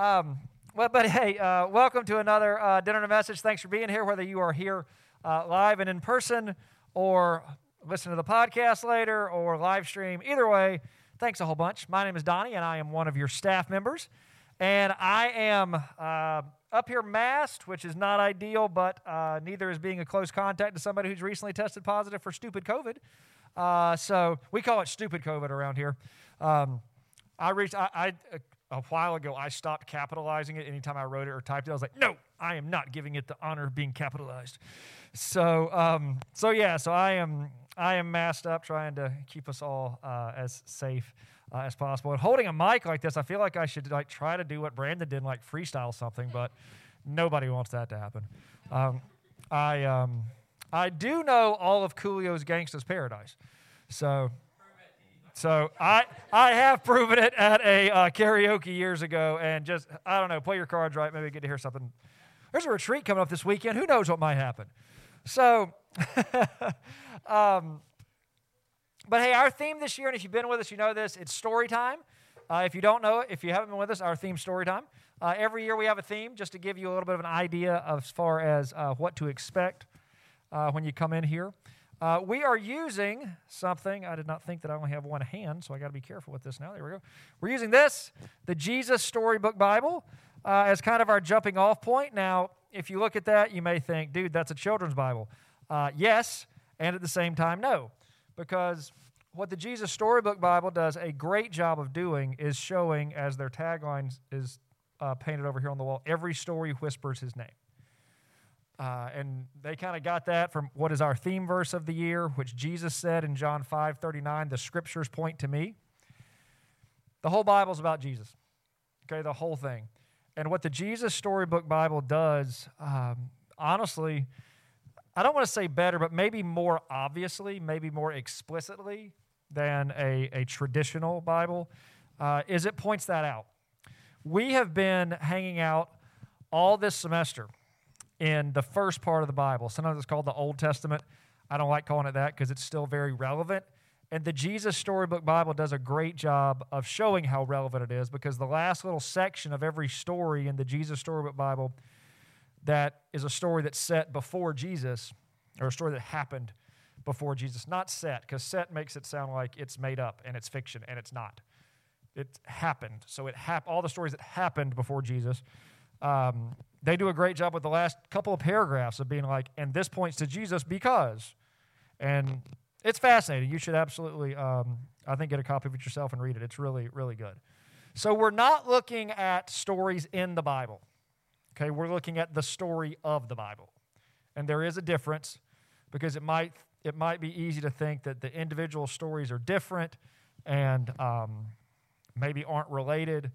Um, well, but hey, uh, welcome to another uh, dinner and a message. Thanks for being here, whether you are here uh, live and in person or listen to the podcast later or live stream. Either way, thanks a whole bunch. My name is Donnie, and I am one of your staff members. And I am uh, up here masked, which is not ideal, but uh, neither is being a close contact to somebody who's recently tested positive for stupid COVID. Uh, so we call it stupid COVID around here. Um, I reached, I, I a while ago, I stopped capitalizing it anytime I wrote it or typed it. I was like, no, I am not giving it the honor of being capitalized. So, um, so yeah, so I am, I am masked up, trying to keep us all uh, as safe uh, as possible. And holding a mic like this, I feel like I should like try to do what Brandon did, like freestyle something, but nobody wants that to happen. Um, I, um, I do know all of Coolio's Gangsta's Paradise, so so I, I have proven it at a uh, karaoke years ago, and just I don't know, play your cards right. Maybe get to hear something. There's a retreat coming up this weekend. Who knows what might happen? So, um, but hey, our theme this year, and if you've been with us, you know this. It's story time. Uh, if you don't know it, if you haven't been with us, our theme story time. Uh, every year we have a theme just to give you a little bit of an idea as far as uh, what to expect uh, when you come in here. Uh, we are using something. I did not think that I only have one hand, so I got to be careful with this now. There we go. We're using this, the Jesus Storybook Bible, uh, as kind of our jumping off point. Now, if you look at that, you may think, dude, that's a children's Bible. Uh, yes, and at the same time, no. Because what the Jesus Storybook Bible does a great job of doing is showing, as their tagline is uh, painted over here on the wall, every story whispers his name. Uh, and they kind of got that from what is our theme verse of the year, which Jesus said in John 5 39, the scriptures point to me. The whole Bible is about Jesus, okay, the whole thing. And what the Jesus Storybook Bible does, um, honestly, I don't want to say better, but maybe more obviously, maybe more explicitly than a, a traditional Bible, uh, is it points that out. We have been hanging out all this semester in the first part of the Bible. Sometimes it's called the Old Testament. I don't like calling it that because it's still very relevant. And the Jesus Storybook Bible does a great job of showing how relevant it is because the last little section of every story in the Jesus Storybook Bible that is a story that's set before Jesus, or a story that happened before Jesus, not set, because set makes it sound like it's made up and it's fiction, and it's not. It happened. So it hap- all the stories that happened before Jesus. Um, they do a great job with the last couple of paragraphs of being like, and this points to Jesus because. And it's fascinating. You should absolutely, um, I think, get a copy of it yourself and read it. It's really, really good. So we're not looking at stories in the Bible. Okay, we're looking at the story of the Bible. And there is a difference because it might it might be easy to think that the individual stories are different and um, maybe aren't related.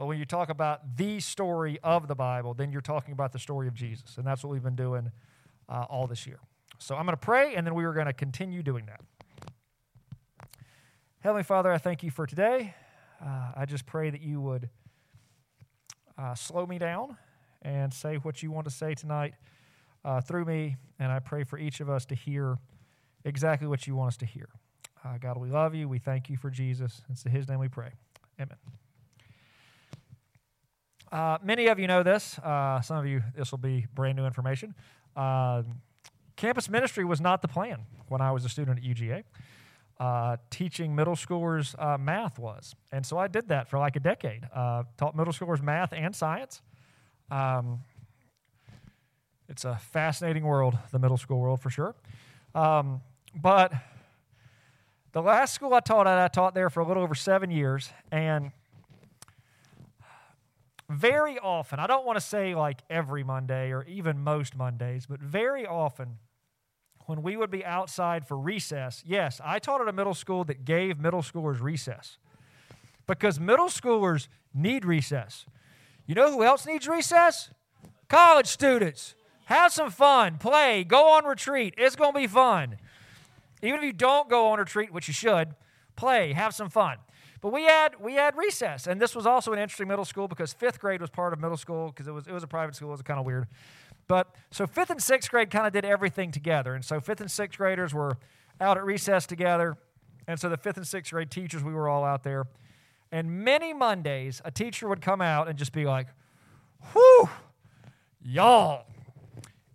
But when you talk about the story of the Bible, then you're talking about the story of Jesus. And that's what we've been doing uh, all this year. So I'm going to pray, and then we are going to continue doing that. Heavenly Father, I thank you for today. Uh, I just pray that you would uh, slow me down and say what you want to say tonight uh, through me. And I pray for each of us to hear exactly what you want us to hear. Uh, God, we love you. We thank you for Jesus. It's in his name we pray. Amen. Uh, many of you know this. Uh, some of you, this will be brand new information. Uh, campus ministry was not the plan when I was a student at UGA. Uh, teaching middle schoolers uh, math was. And so I did that for like a decade. Uh, taught middle schoolers math and science. Um, it's a fascinating world, the middle school world for sure. Um, but the last school I taught at, I taught there for a little over seven years. And very often, I don't want to say like every Monday or even most Mondays, but very often when we would be outside for recess, yes, I taught at a middle school that gave middle schoolers recess because middle schoolers need recess. You know who else needs recess? College students. Have some fun, play, go on retreat. It's going to be fun. Even if you don't go on retreat, which you should, play, have some fun. But we had we had recess, and this was also an interesting middle school because fifth grade was part of middle school because it was it was a private school. It was kind of weird, but so fifth and sixth grade kind of did everything together, and so fifth and sixth graders were out at recess together, and so the fifth and sixth grade teachers we were all out there, And many Mondays, a teacher would come out and just be like, whew, y'all,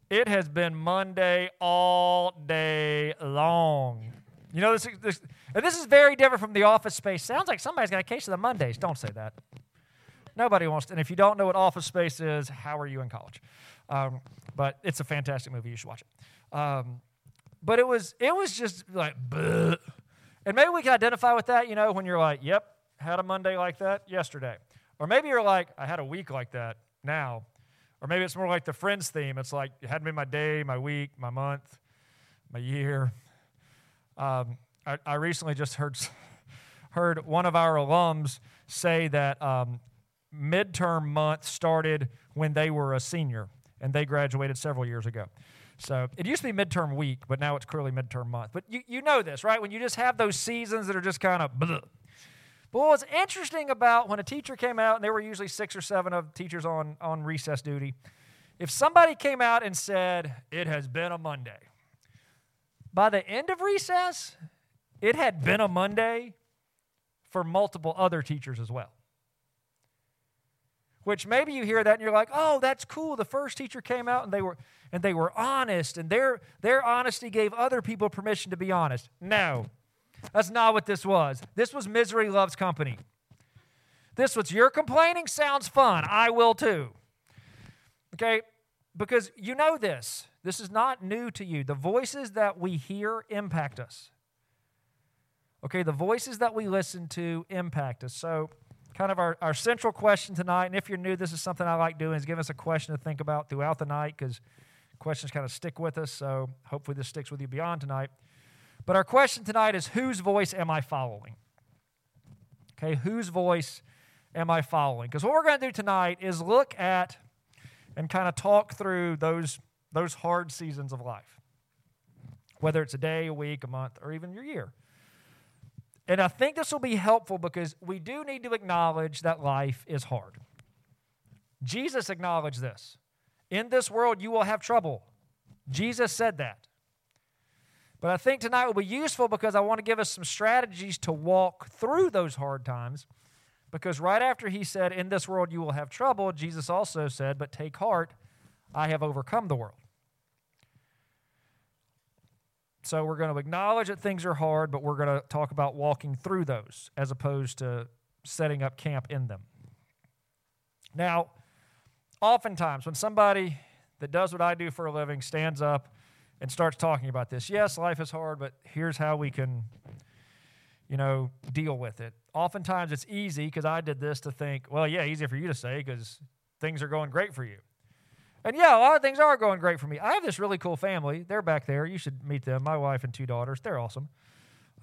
it has been Monday all day long. You know, this, this, this is very different from the office space. Sounds like somebody's got a case of the Mondays. Don't say that. Nobody wants to. And if you don't know what Office Space is, how are you in college? Um, but it's a fantastic movie. You should watch it. Um, but it was it was just like, Bleh. and maybe we can identify with that. You know, when you're like, "Yep, had a Monday like that yesterday," or maybe you're like, "I had a week like that now," or maybe it's more like the Friends theme. It's like it hadn't been my day, my week, my month, my year. Um, I, I, recently just heard heard one of our alums say that um, midterm month started when they were a senior and they graduated several years ago. So it used to be midterm week, but now it's clearly midterm month. But you, you know this, right? When you just have those seasons that are just kind of blah. But what was interesting about when a teacher came out, and there were usually six or seven of teachers on, on recess duty, if somebody came out and said, It has been a Monday, by the end of recess, it had been a Monday for multiple other teachers as well. Which maybe you hear that and you're like, oh, that's cool. The first teacher came out and they were and they were honest, and their their honesty gave other people permission to be honest. No, that's not what this was. This was misery loves company. This was your complaining sounds fun. I will too. Okay, because you know this. This is not new to you. The voices that we hear impact us. Okay, the voices that we listen to impact us. So kind of our, our central question tonight. And if you're new, this is something I like doing is give us a question to think about throughout the night because questions kind of stick with us. So hopefully this sticks with you beyond tonight. But our question tonight is whose voice am I following? Okay, whose voice am I following? Because what we're going to do tonight is look at and kind of talk through those, those hard seasons of life, whether it's a day, a week, a month, or even your year. And I think this will be helpful because we do need to acknowledge that life is hard. Jesus acknowledged this. In this world, you will have trouble. Jesus said that. But I think tonight will be useful because I want to give us some strategies to walk through those hard times. Because right after he said, In this world you will have trouble, Jesus also said, But take heart, I have overcome the world. So we're going to acknowledge that things are hard, but we're going to talk about walking through those as opposed to setting up camp in them. Now, oftentimes when somebody that does what I do for a living stands up and starts talking about this, yes, life is hard, but here's how we can, you know, deal with it. Oftentimes it's easy because I did this to think, well, yeah, easier for you to say because things are going great for you. And yeah, a lot of things are going great for me. I have this really cool family. They're back there. You should meet them. My wife and two daughters. They're awesome.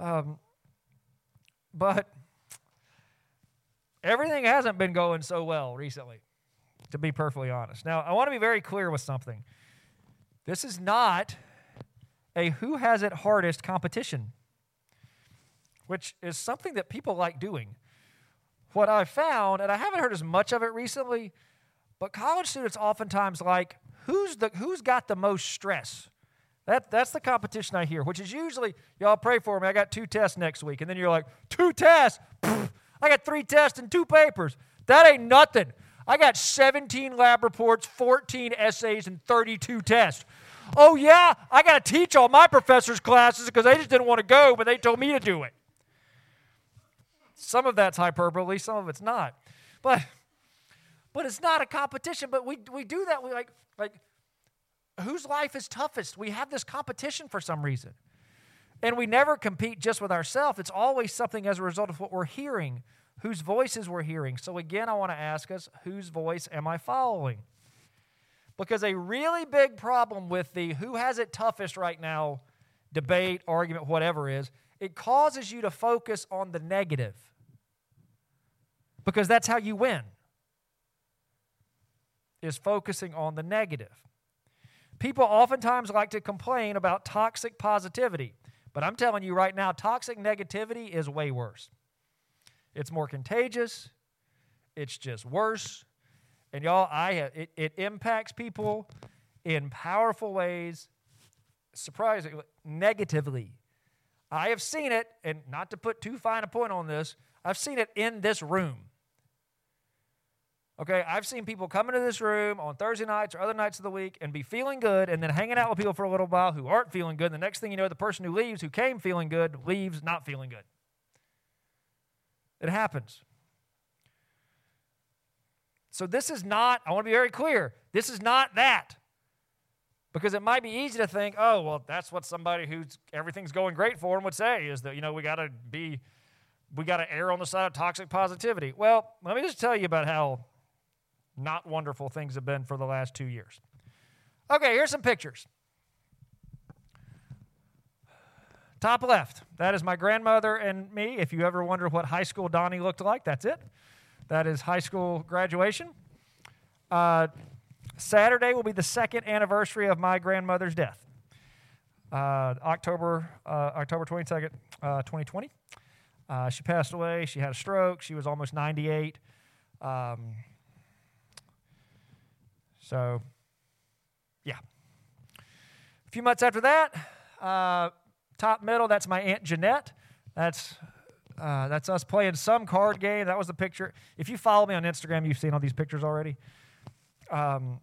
Um, but everything hasn't been going so well recently, to be perfectly honest. Now, I want to be very clear with something. This is not a who has it hardest competition, which is something that people like doing. What I found, and I haven't heard as much of it recently, but college students oftentimes like who's the who's got the most stress. That, that's the competition I hear, which is usually, y'all pray for me. I got two tests next week. And then you're like, two tests? I got three tests and two papers. That ain't nothing. I got 17 lab reports, 14 essays, and 32 tests. Oh, yeah, I got to teach all my professors' classes because they just didn't want to go, but they told me to do it. Some of that's hyperbole, some of it's not. But but it's not a competition. But we, we do that. We like, like, whose life is toughest? We have this competition for some reason. And we never compete just with ourselves. It's always something as a result of what we're hearing, whose voices we're hearing. So, again, I want to ask us whose voice am I following? Because a really big problem with the who has it toughest right now debate, argument, whatever is, it causes you to focus on the negative. Because that's how you win is focusing on the negative. People oftentimes like to complain about toxic positivity, but I'm telling you right now, toxic negativity is way worse. It's more contagious, it's just worse. And y'all, I have, it, it impacts people in powerful ways, surprisingly, negatively. I have seen it, and not to put too fine a point on this, I've seen it in this room. Okay, I've seen people come into this room on Thursday nights or other nights of the week and be feeling good and then hanging out with people for a little while who aren't feeling good. And the next thing you know, the person who leaves, who came feeling good, leaves not feeling good. It happens. So this is not, I want to be very clear, this is not that. Because it might be easy to think, oh, well, that's what somebody who's everything's going great for him would say is that, you know, we got to be, we got to err on the side of toxic positivity. Well, let me just tell you about how not wonderful things have been for the last two years. Okay, here's some pictures. Top left, that is my grandmother and me. If you ever wonder what high school Donnie looked like, that's it. That is high school graduation. Uh, Saturday will be the second anniversary of my grandmother's death. Uh, October uh, October 22nd, 2020. Uh, uh, she passed away. She had a stroke. She was almost 98. Um, so, yeah. A few months after that, uh, top middle, that's my Aunt Jeanette. That's uh, that's us playing some card game. That was the picture. If you follow me on Instagram, you've seen all these pictures already. Um,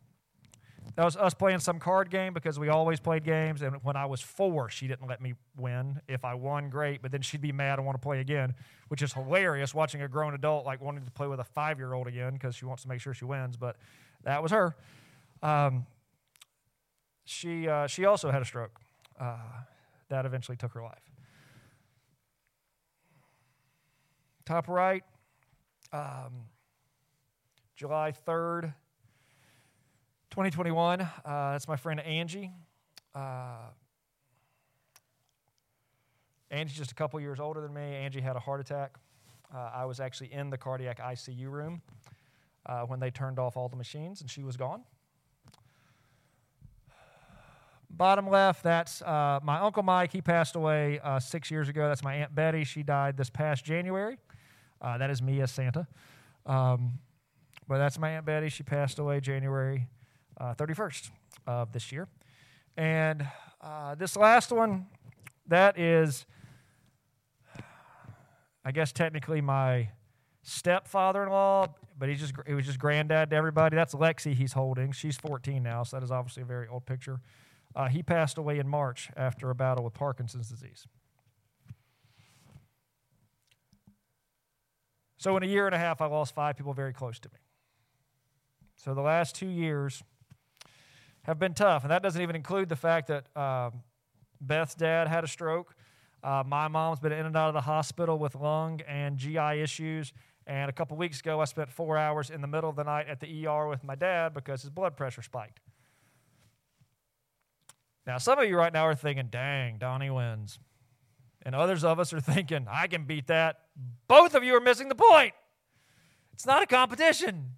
that was us playing some card game because we always played games. And when I was four, she didn't let me win. If I won, great, but then she'd be mad and want to play again, which is hilarious watching a grown adult like wanting to play with a five year old again because she wants to make sure she wins. But that was her. Um, she, uh, she also had a stroke. Uh, that eventually took her life. Top right, um, July 3rd, 2021. Uh, that's my friend Angie. Uh, Angie's just a couple years older than me. Angie had a heart attack. Uh, I was actually in the cardiac ICU room uh, when they turned off all the machines, and she was gone. Bottom left, that's uh, my Uncle Mike. He passed away uh, six years ago. That's my Aunt Betty. She died this past January. Uh, that is me as Santa. Um, but that's my Aunt Betty. She passed away January uh, 31st of this year. And uh, this last one, that is, I guess, technically my stepfather in law, but he's just, he was just granddad to everybody. That's Lexi he's holding. She's 14 now, so that is obviously a very old picture. Uh, he passed away in March after a battle with Parkinson's disease. So, in a year and a half, I lost five people very close to me. So, the last two years have been tough. And that doesn't even include the fact that uh, Beth's dad had a stroke. Uh, my mom's been in and out of the hospital with lung and GI issues. And a couple weeks ago, I spent four hours in the middle of the night at the ER with my dad because his blood pressure spiked. Now, some of you right now are thinking, dang, Donnie wins. And others of us are thinking, I can beat that. Both of you are missing the point. It's not a competition.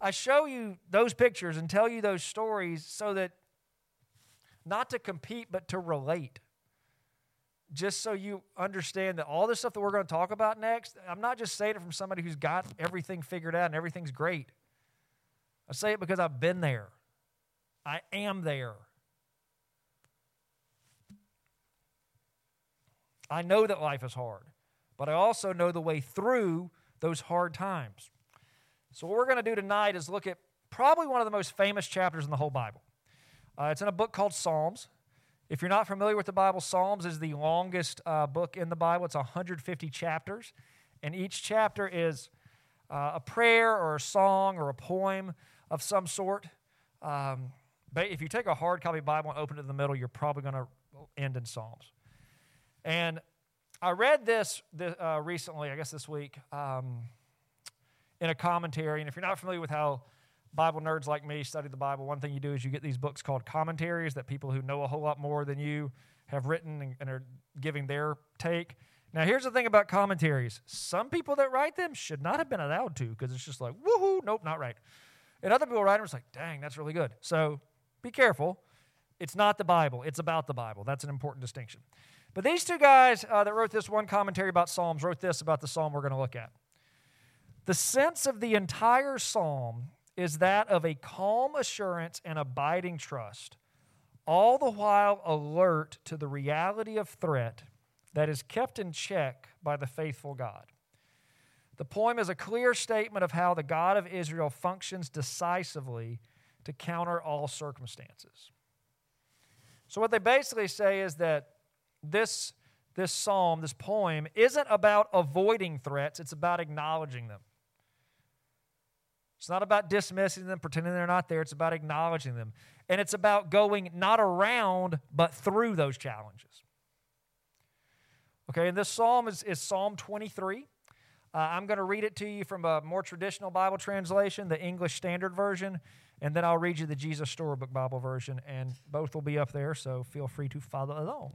I show you those pictures and tell you those stories so that not to compete, but to relate. Just so you understand that all the stuff that we're going to talk about next, I'm not just saying it from somebody who's got everything figured out and everything's great. I say it because I've been there. I am there. I know that life is hard, but I also know the way through those hard times. So, what we're going to do tonight is look at probably one of the most famous chapters in the whole Bible. Uh, it's in a book called Psalms. If you're not familiar with the Bible, Psalms is the longest uh, book in the Bible. It's 150 chapters, and each chapter is uh, a prayer or a song or a poem of some sort. Um, but if you take a hard copy Bible and open it in the middle, you're probably going to end in Psalms. And I read this, uh, recently, I guess this week, um, in a commentary. And if you're not familiar with how Bible nerds like me study the Bible, one thing you do is you get these books called commentaries that people who know a whole lot more than you have written and, and are giving their take. Now, here's the thing about commentaries some people that write them should not have been allowed to because it's just like, woohoo, nope, not right. And other people write them, it's like, dang, that's really good. So be careful. It's not the Bible, it's about the Bible. That's an important distinction. But these two guys uh, that wrote this one commentary about Psalms wrote this about the psalm we're going to look at. The sense of the entire psalm is that of a calm assurance and abiding trust, all the while alert to the reality of threat that is kept in check by the faithful God. The poem is a clear statement of how the God of Israel functions decisively to counter all circumstances. So, what they basically say is that this, this psalm, this poem, isn't about avoiding threats, it's about acknowledging them. It's not about dismissing them, pretending they're not there. It's about acknowledging them. And it's about going not around, but through those challenges. Okay, and this psalm is, is Psalm 23. Uh, I'm going to read it to you from a more traditional Bible translation, the English Standard Version, and then I'll read you the Jesus Storybook Bible version, and both will be up there, so feel free to follow along.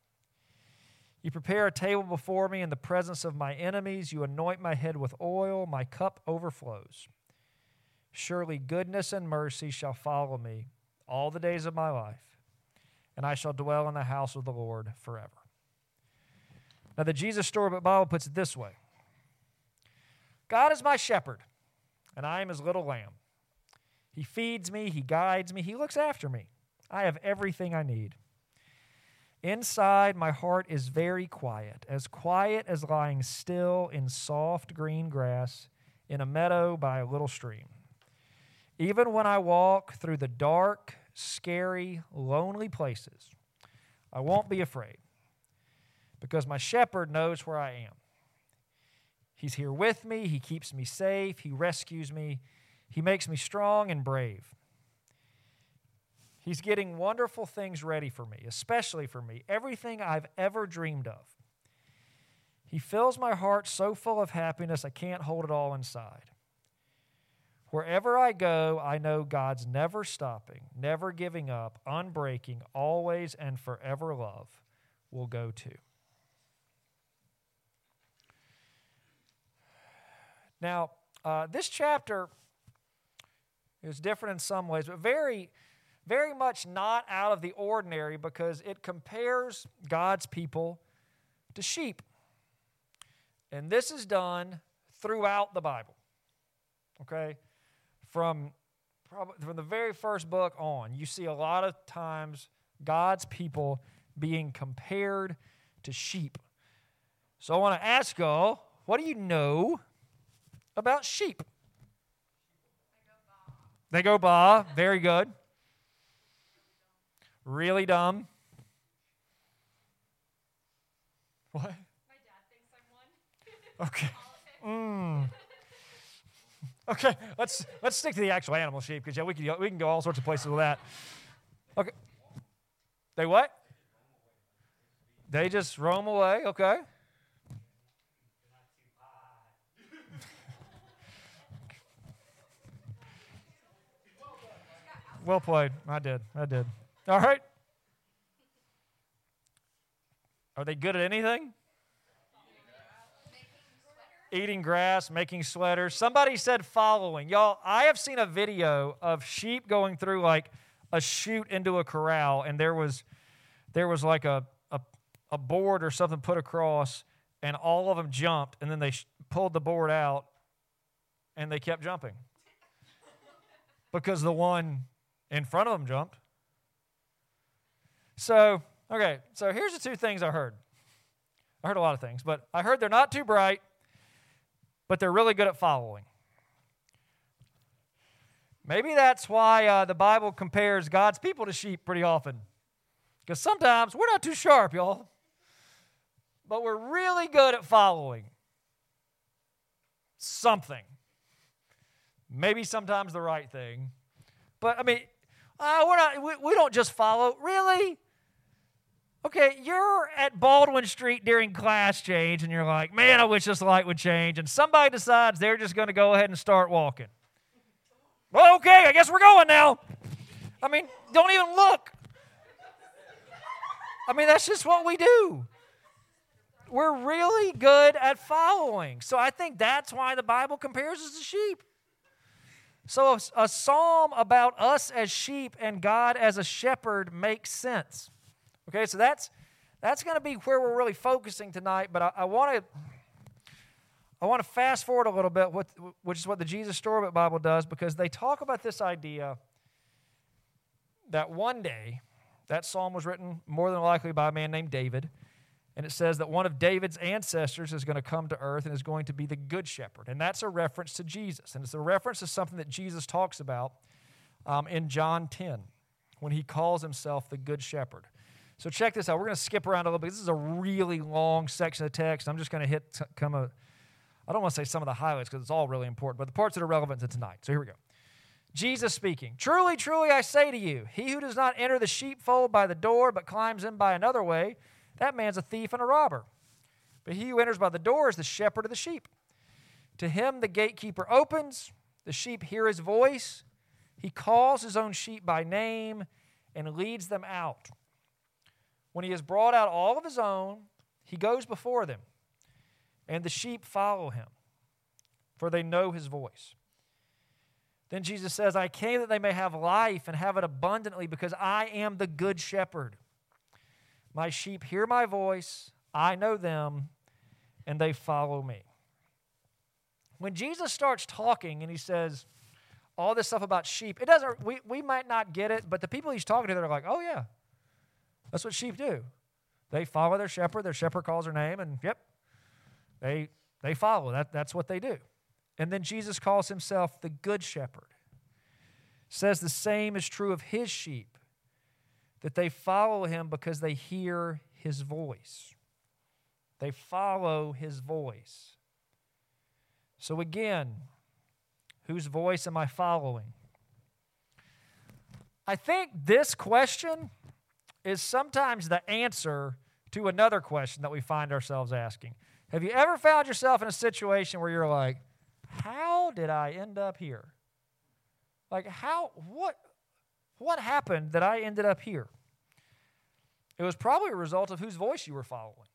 You prepare a table before me in the presence of my enemies. You anoint my head with oil. My cup overflows. Surely goodness and mercy shall follow me all the days of my life, and I shall dwell in the house of the Lord forever. Now, the Jesus Storybook Bible puts it this way God is my shepherd and I am his little lamb. He feeds me, he guides me, he looks after me. I have everything I need. Inside, my heart is very quiet, as quiet as lying still in soft green grass in a meadow by a little stream. Even when I walk through the dark, scary, lonely places, I won't be afraid because my shepherd knows where I am. He's here with me. He keeps me safe. He rescues me. He makes me strong and brave. He's getting wonderful things ready for me, especially for me, everything I've ever dreamed of. He fills my heart so full of happiness I can't hold it all inside. Wherever I go, I know God's never stopping, never giving up, unbreaking, always and forever love will go to. Now, uh, this chapter is different in some ways, but very, very much not out of the ordinary because it compares God's people to sheep. And this is done throughout the Bible. Okay? From, probably, from the very first book on, you see a lot of times God's people being compared to sheep. So I want to ask y'all, what do you know about sheep? They go ba. Very good. Really dumb. What? My dad thinks I'm one. Okay. Mm. Okay, let's let's stick to the actual animal sheep because yeah, we can we can go all sorts of places with that. Okay. They what? They just roam away. Okay. Well played. I did. I did. All right. Are they good at anything? Eating grass, making sweaters. Somebody said following. Y'all, I have seen a video of sheep going through like a chute into a corral, and there was there was like a, a, a board or something put across, and all of them jumped, and then they sh- pulled the board out, and they kept jumping because the one in front of them jumped. So, okay, so here's the two things I heard. I heard a lot of things, but I heard they're not too bright, but they're really good at following. Maybe that's why uh, the Bible compares God's people to sheep pretty often. Because sometimes we're not too sharp, y'all, but we're really good at following something. Maybe sometimes the right thing. But I mean, uh, we're not, we, we don't just follow. Really? Okay, you're at Baldwin Street during class change and you're like, man, I wish this light would change. And somebody decides they're just going to go ahead and start walking. Well, okay, I guess we're going now. I mean, don't even look. I mean, that's just what we do. We're really good at following. So I think that's why the Bible compares us to sheep. So a, a psalm about us as sheep and God as a shepherd makes sense. Okay, so that's that's going to be where we're really focusing tonight. But I want to I want to fast forward a little bit, which is what the Jesus Storybook Bible does, because they talk about this idea that one day that psalm was written more than likely by a man named David. And it says that one of David's ancestors is going to come to earth and is going to be the good shepherd. And that's a reference to Jesus. And it's a reference to something that Jesus talks about um, in John 10 when he calls himself the good shepherd. So check this out. We're going to skip around a little bit. This is a really long section of text. I'm just going to hit come I don't want to say some of the highlights because it's all really important, but the parts that are relevant to tonight. So here we go. Jesus speaking, Truly, truly, I say to you, he who does not enter the sheepfold by the door, but climbs in by another way, that man's a thief and a robber. But he who enters by the door is the shepherd of the sheep. To him the gatekeeper opens, the sheep hear his voice. He calls his own sheep by name and leads them out. When he has brought out all of his own, he goes before them, and the sheep follow him, for they know his voice. Then Jesus says, I came that they may have life and have it abundantly because I am the good shepherd. My sheep hear my voice, I know them, and they follow me. When Jesus starts talking and he says all this stuff about sheep, it doesn't, we, we might not get it, but the people he's talking to, they're like, oh, yeah, that's what sheep do. They follow their shepherd, their shepherd calls their name, and yep, they, they follow. That, that's what they do. And then Jesus calls himself the good shepherd. Says the same is true of his sheep that they follow him because they hear his voice. They follow his voice. So, again, whose voice am I following? I think this question is sometimes the answer to another question that we find ourselves asking. Have you ever found yourself in a situation where you're like, how did I end up here? Like, how, what, what happened that I ended up here? It was probably a result of whose voice you were following.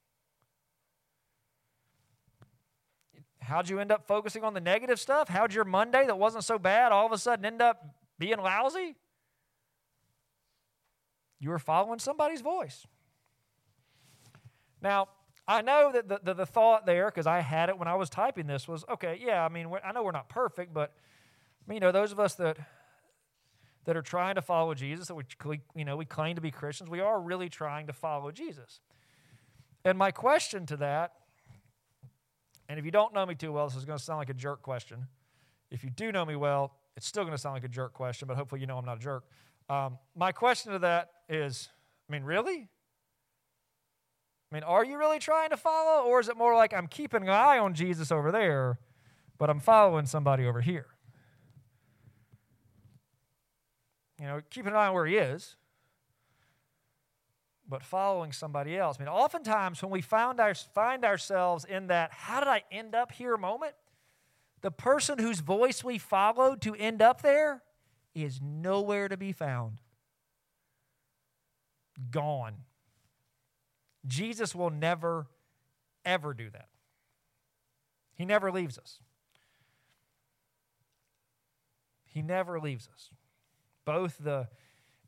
How'd you end up focusing on the negative stuff? How'd your Monday that wasn't so bad all of a sudden end up being lousy? You were following somebody's voice. Now, I know that the, the, the thought there, because I had it when I was typing this, was okay, yeah, I mean, I know we're not perfect, but you know, those of us that that are trying to follow Jesus, that we, you know, we claim to be Christians, we are really trying to follow Jesus. And my question to that, and if you don't know me too well, this is going to sound like a jerk question. If you do know me well, it's still going to sound like a jerk question, but hopefully you know I'm not a jerk. Um, my question to that is I mean, really? I mean, are you really trying to follow, or is it more like I'm keeping an eye on Jesus over there, but I'm following somebody over here? You know, keeping an eye on where he is, but following somebody else. I mean, oftentimes when we found our, find ourselves in that, how did I end up here moment? The person whose voice we followed to end up there is nowhere to be found. Gone. Jesus will never, ever do that. He never leaves us. He never leaves us both the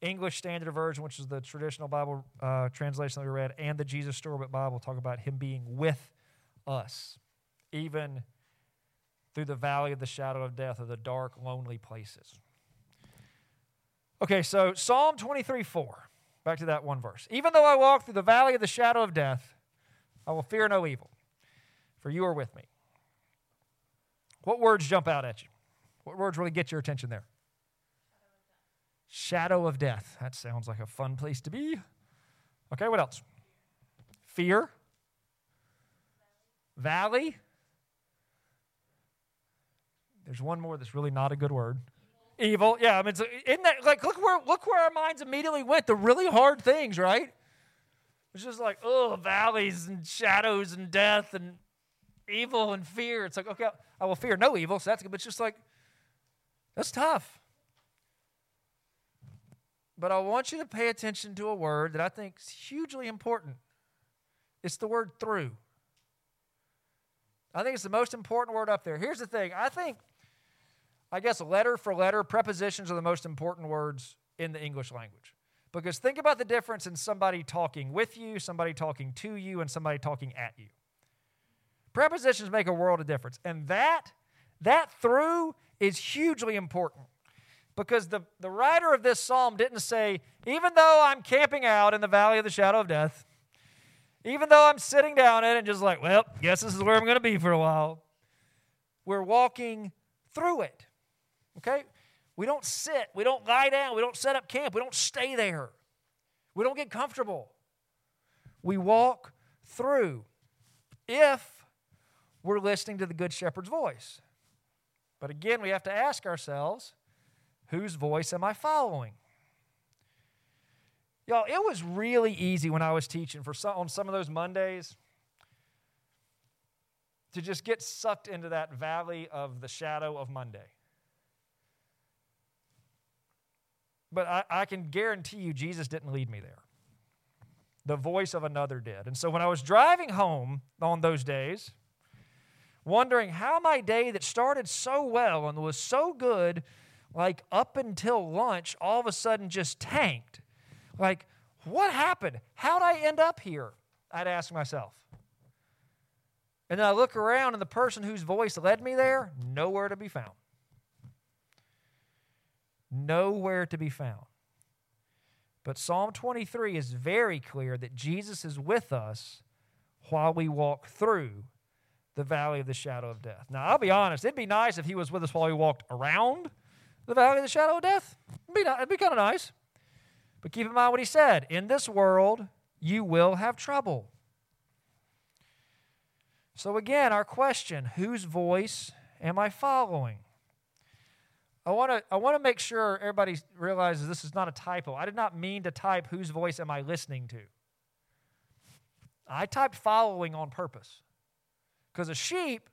English Standard Version, which is the traditional Bible uh, translation that we read, and the Jesus Storybook Bible talk about him being with us, even through the valley of the shadow of death or the dark, lonely places. Okay, so Psalm 23 4. Back to that one verse. Even though I walk through the valley of the shadow of death, I will fear no evil, for you are with me. What words jump out at you? What words really get your attention there? Shadow of death. That sounds like a fun place to be. Okay, what else? Fear. Valley. There's one more that's really not a good word. Evil. Yeah, I mean, isn't that like look where look where our minds immediately went. The really hard things, right? It's just like oh, valleys and shadows and death and evil and fear. It's like okay, I will fear no evil, so that's good. But it's just like that's tough. But I want you to pay attention to a word that I think is hugely important. It's the word through. I think it's the most important word up there. Here's the thing I think I guess letter for letter, prepositions are the most important words in the English language. Because think about the difference in somebody talking with you, somebody talking to you, and somebody talking at you. Prepositions make a world of difference. And that, that through is hugely important. Because the, the writer of this psalm didn't say, even though I'm camping out in the valley of the shadow of death, even though I'm sitting down in it and just like, well, guess this is where I'm going to be for a while. We're walking through it. Okay? We don't sit, we don't lie down, we don't set up camp, we don't stay there. We don't get comfortable. We walk through if we're listening to the Good Shepherd's voice. But again, we have to ask ourselves whose voice am I following? Y'all, it was really easy when I was teaching for some, on some of those Mondays to just get sucked into that valley of the shadow of Monday. But I, I can guarantee you, Jesus didn't lead me there. The voice of another did. And so when I was driving home on those days, wondering how my day that started so well and was so good, like up until lunch, all of a sudden just tanked like, what happened? How'd I end up here? I'd ask myself. And then I look around, and the person whose voice led me there, nowhere to be found. Nowhere to be found. But Psalm 23 is very clear that Jesus is with us while we walk through the valley of the shadow of death. Now, I'll be honest, it'd be nice if he was with us while we walked around the valley of the shadow of death. It'd be, it'd be kind of nice. But keep in mind what he said in this world, you will have trouble. So, again, our question whose voice am I following? I want to I want to make sure everybody realizes this is not a typo. I did not mean to type whose voice am I listening to. I typed following on purpose. Because a sheep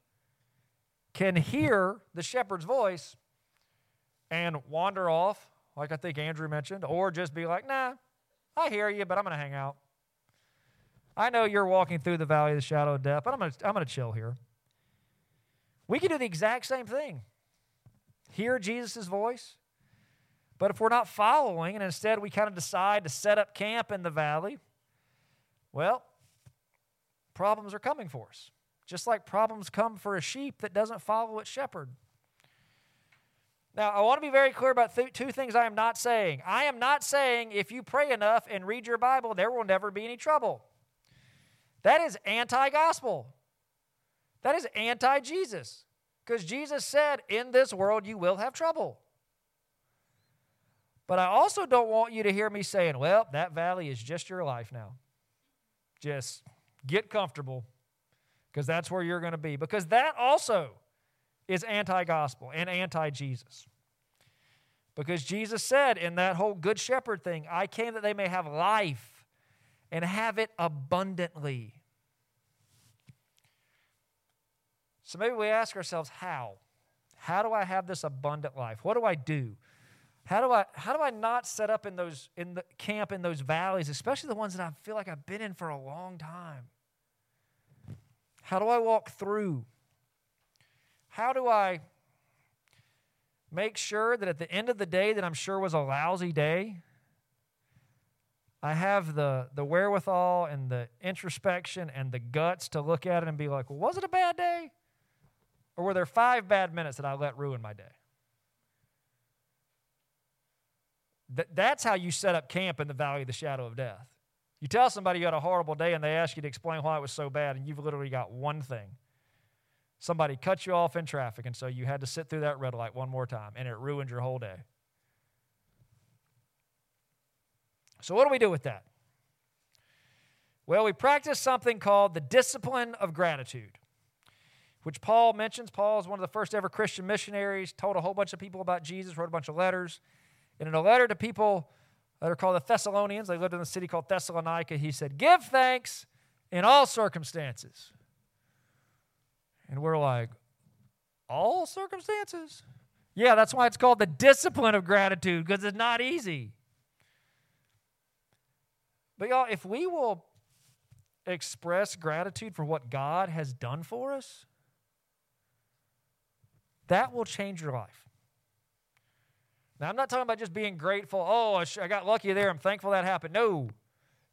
can hear the shepherd's voice and wander off like I think Andrew mentioned, or just be like, nah, I hear you, but I'm going to hang out. I know you're walking through the valley of the shadow of death, but I'm going to I'm going to chill here. We can do the exact same thing. Hear Jesus' voice, but if we're not following and instead we kind of decide to set up camp in the valley, well, problems are coming for us. Just like problems come for a sheep that doesn't follow its shepherd. Now, I want to be very clear about th- two things I am not saying. I am not saying if you pray enough and read your Bible, there will never be any trouble. That is anti gospel. That is anti Jesus. Because Jesus said, In this world you will have trouble. But I also don't want you to hear me saying, Well, that valley is just your life now. Just get comfortable because that's where you're going to be. Because that also is anti gospel and anti Jesus. Because Jesus said in that whole Good Shepherd thing, I came that they may have life and have it abundantly. So maybe we ask ourselves, how? How do I have this abundant life? What do I do? How do I how do I not set up in those in the camp in those valleys, especially the ones that I feel like I've been in for a long time? How do I walk through? How do I make sure that at the end of the day that I'm sure was a lousy day, I have the, the wherewithal and the introspection and the guts to look at it and be like, well, was it a bad day? Or were there five bad minutes that I let ruin my day? Th- that's how you set up camp in the valley of the shadow of death. You tell somebody you had a horrible day and they ask you to explain why it was so bad, and you've literally got one thing somebody cut you off in traffic, and so you had to sit through that red light one more time, and it ruined your whole day. So, what do we do with that? Well, we practice something called the discipline of gratitude, which Paul mentions. Paul is one of the first ever Christian missionaries, told a whole bunch of people about Jesus, wrote a bunch of letters. And in a letter to people that are called the Thessalonians, they lived in a city called Thessalonica, he said, Give thanks in all circumstances. And we're like, all circumstances? Yeah, that's why it's called the discipline of gratitude, because it's not easy. But y'all, if we will express gratitude for what God has done for us, that will change your life. Now, I'm not talking about just being grateful. Oh, I, got lucky there. I'm thankful that happened. No.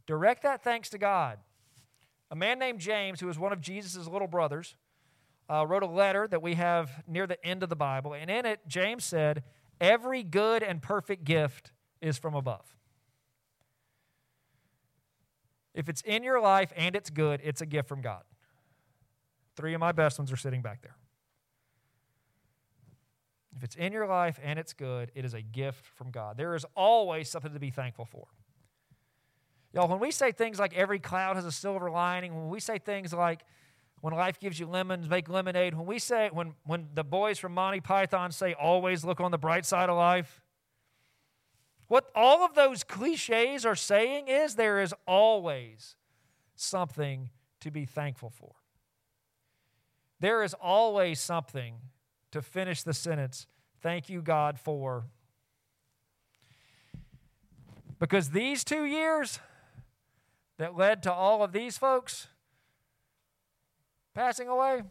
Direct that thanks to God. A man named James, who was one of Jesus' little brothers, uh, wrote a letter that we have near the end of the Bible. And in it, James said, Every good and perfect gift is from above. If it's in your life and it's good, it's a gift from God. Three of my best ones are sitting back there. If it's in your life and it's good, it is a gift from God. There is always something to be thankful for. Y'all, when we say things like every cloud has a silver lining, when we say things like when life gives you lemons, make lemonade, when we say, when, when the boys from Monty Python say, always look on the bright side of life, what all of those cliches are saying is there is always something to be thankful for. There is always something to finish the sentence, thank you, God, for. Because these two years that led to all of these folks passing away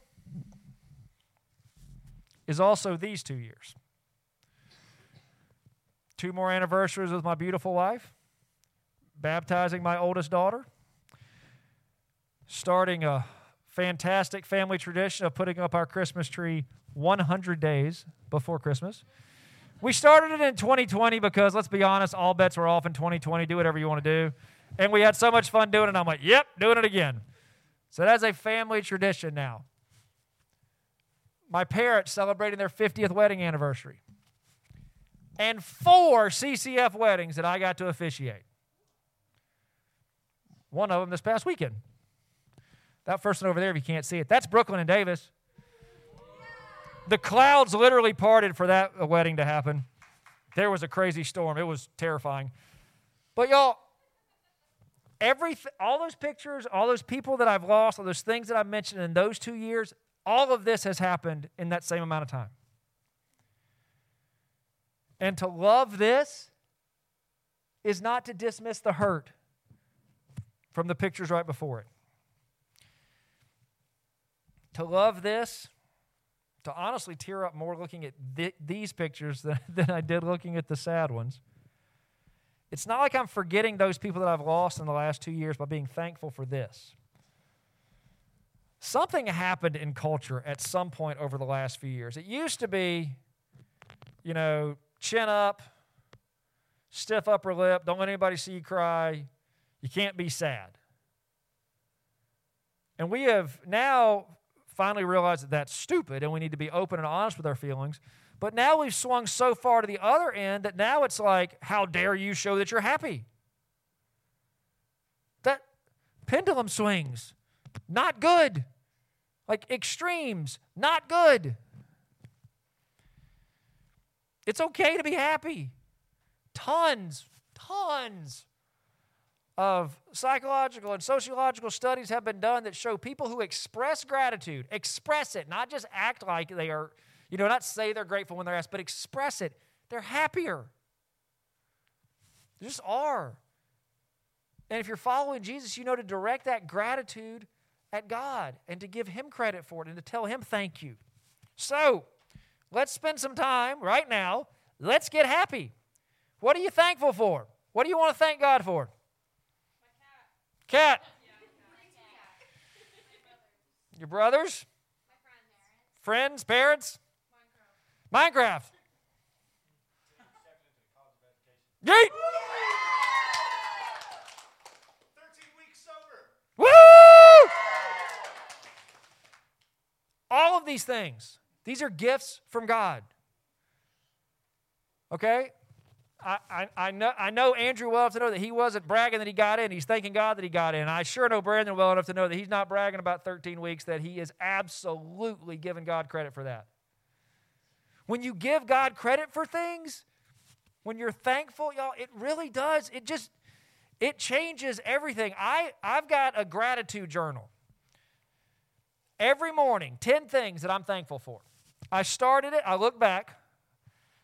is also these two years. Two more anniversaries with my beautiful wife, baptizing my oldest daughter, starting a fantastic family tradition of putting up our Christmas tree 100 days before Christmas. We started it in 2020 because, let's be honest, all bets were off in 2020. Do whatever you want to do. And we had so much fun doing it. I'm like, yep, doing it again. So that's a family tradition now. My parents celebrating their 50th wedding anniversary. And four CCF weddings that I got to officiate. One of them this past weekend. That first one over there, if you can't see it, that's Brooklyn and Davis the clouds literally parted for that wedding to happen. There was a crazy storm. It was terrifying. But y'all, every all those pictures, all those people that I've lost, all those things that I've mentioned in those two years, all of this has happened in that same amount of time. And to love this is not to dismiss the hurt from the pictures right before it. To love this to honestly tear up more looking at th- these pictures than, than I did looking at the sad ones. It's not like I'm forgetting those people that I've lost in the last two years by being thankful for this. Something happened in culture at some point over the last few years. It used to be, you know, chin up, stiff upper lip, don't let anybody see you cry, you can't be sad. And we have now finally realized that that's stupid and we need to be open and honest with our feelings. But now we've swung so far to the other end that now it's like, how dare you show that you're happy? That pendulum swings, not good. Like extremes, not good. It's okay to be happy. Tons, tons of psychological and sociological studies have been done that show people who express gratitude, express it, not just act like they are, you know, not say they're grateful when they're asked, but express it, they're happier. They just are. And if you're following Jesus, you know to direct that gratitude at God and to give Him credit for it and to tell Him thank you. So, let's spend some time right now. Let's get happy. What are you thankful for? What do you want to thank God for? Cat. Your brothers? Friends, parents? Minecraft. Yeet! 13 weeks sober. Woo! All of these things, these are gifts from God. Okay? I, I, know, I know Andrew well enough to know that he wasn't bragging that he got in. He's thanking God that he got in. I sure know Brandon well enough to know that he's not bragging about 13 weeks, that he is absolutely giving God credit for that. When you give God credit for things, when you're thankful, y'all, it really does. It just, it changes everything. I, I've got a gratitude journal. Every morning, 10 things that I'm thankful for. I started it, I look back,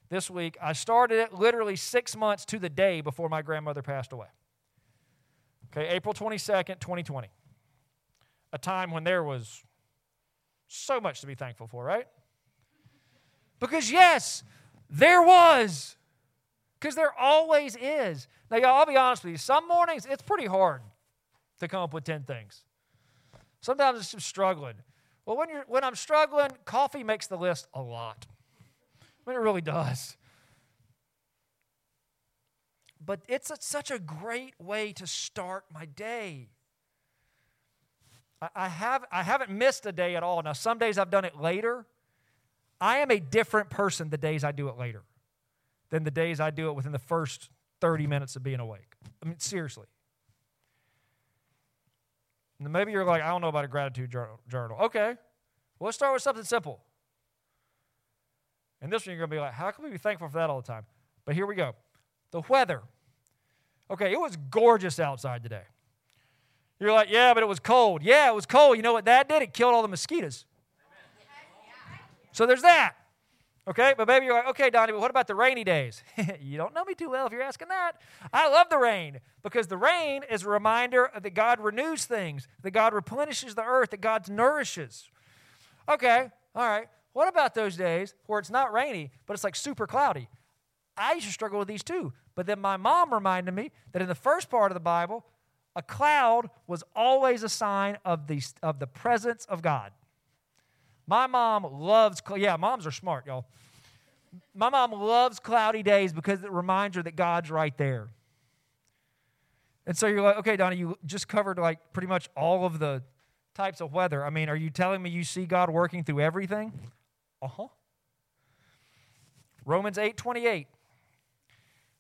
this week. I started it literally six months to the day before my grandmother passed away. Okay, April 22nd, 2020. A time when there was so much to be thankful for, right? Because, yes, there was. Because there always is. Now, y'all, I'll be honest with you. Some mornings it's pretty hard to come up with 10 things. Sometimes it's just struggling. Well, when, you're, when I'm struggling, coffee makes the list a lot. Mean, it really does. But it's a, such a great way to start my day. I, I, have, I haven't missed a day at all. Now, some days I've done it later. I am a different person the days I do it later than the days I do it within the first 30 minutes of being awake. I mean, seriously. Maybe you're like, I don't know about a gratitude journal. Okay. Well, let's start with something simple. And this one, you're going to be like, how can we be thankful for that all the time? But here we go. The weather. Okay, it was gorgeous outside today. You're like, yeah, but it was cold. Yeah, it was cold. You know what that did? It killed all the mosquitoes. So there's that. Okay, but maybe you're like, okay, Donnie, but what about the rainy days? you don't know me too well if you're asking that. I love the rain because the rain is a reminder that God renews things, that God replenishes the earth, that God nourishes. Okay, all right. What about those days where it's not rainy, but it's like super cloudy? I used to struggle with these too. But then my mom reminded me that in the first part of the Bible, a cloud was always a sign of the, of the presence of God. My mom loves, yeah, moms are smart, y'all. My mom loves cloudy days because it reminds her that God's right there. And so you're like, okay, Donnie, you just covered like pretty much all of the types of weather. I mean, are you telling me you see God working through everything? Uh huh. Romans 8 28.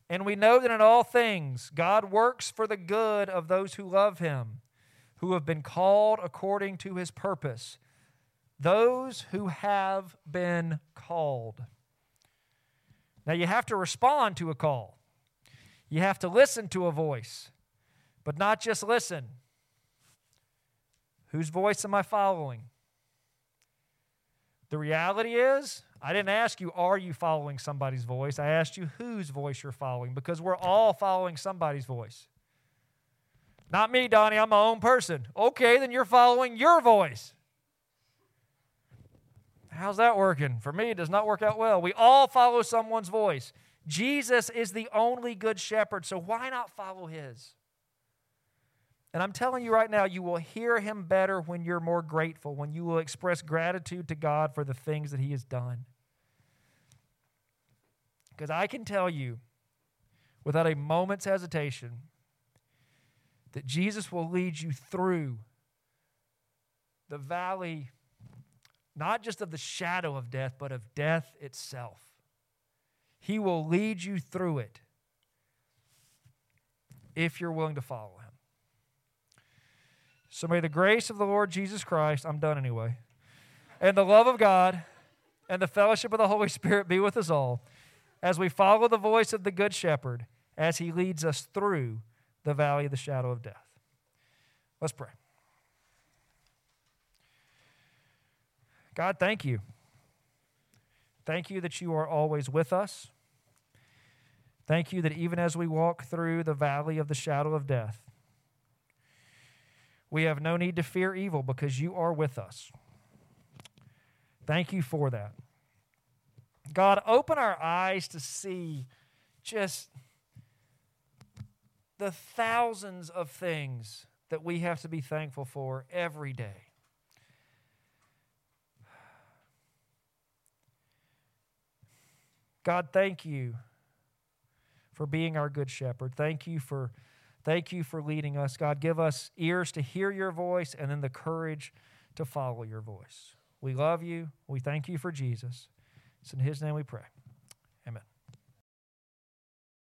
And we know that in all things God works for the good of those who love him, who have been called according to his purpose those who have been called. Now, you have to respond to a call, you have to listen to a voice, but not just listen. Whose voice am I following? The reality is, I didn't ask you, are you following somebody's voice? I asked you whose voice you're following because we're all following somebody's voice. Not me, Donnie, I'm my own person. Okay, then you're following your voice. How's that working? For me, it does not work out well. We all follow someone's voice. Jesus is the only good shepherd, so why not follow his? And I'm telling you right now, you will hear him better when you're more grateful, when you will express gratitude to God for the things that he has done. Because I can tell you, without a moment's hesitation, that Jesus will lead you through the valley not just of the shadow of death, but of death itself. He will lead you through it if you're willing to follow him. So may the grace of the Lord Jesus Christ, I'm done anyway, and the love of God and the fellowship of the Holy Spirit be with us all as we follow the voice of the Good Shepherd as he leads us through the valley of the shadow of death. Let's pray. God, thank you. Thank you that you are always with us. Thank you that even as we walk through the valley of the shadow of death, we have no need to fear evil because you are with us. Thank you for that. God, open our eyes to see just the thousands of things that we have to be thankful for every day. God, thank you for being our good shepherd. Thank you for thank you for leading us. God, give us ears to hear your voice and then the courage to follow your voice. We love you. We thank you for Jesus. It's in his name we pray.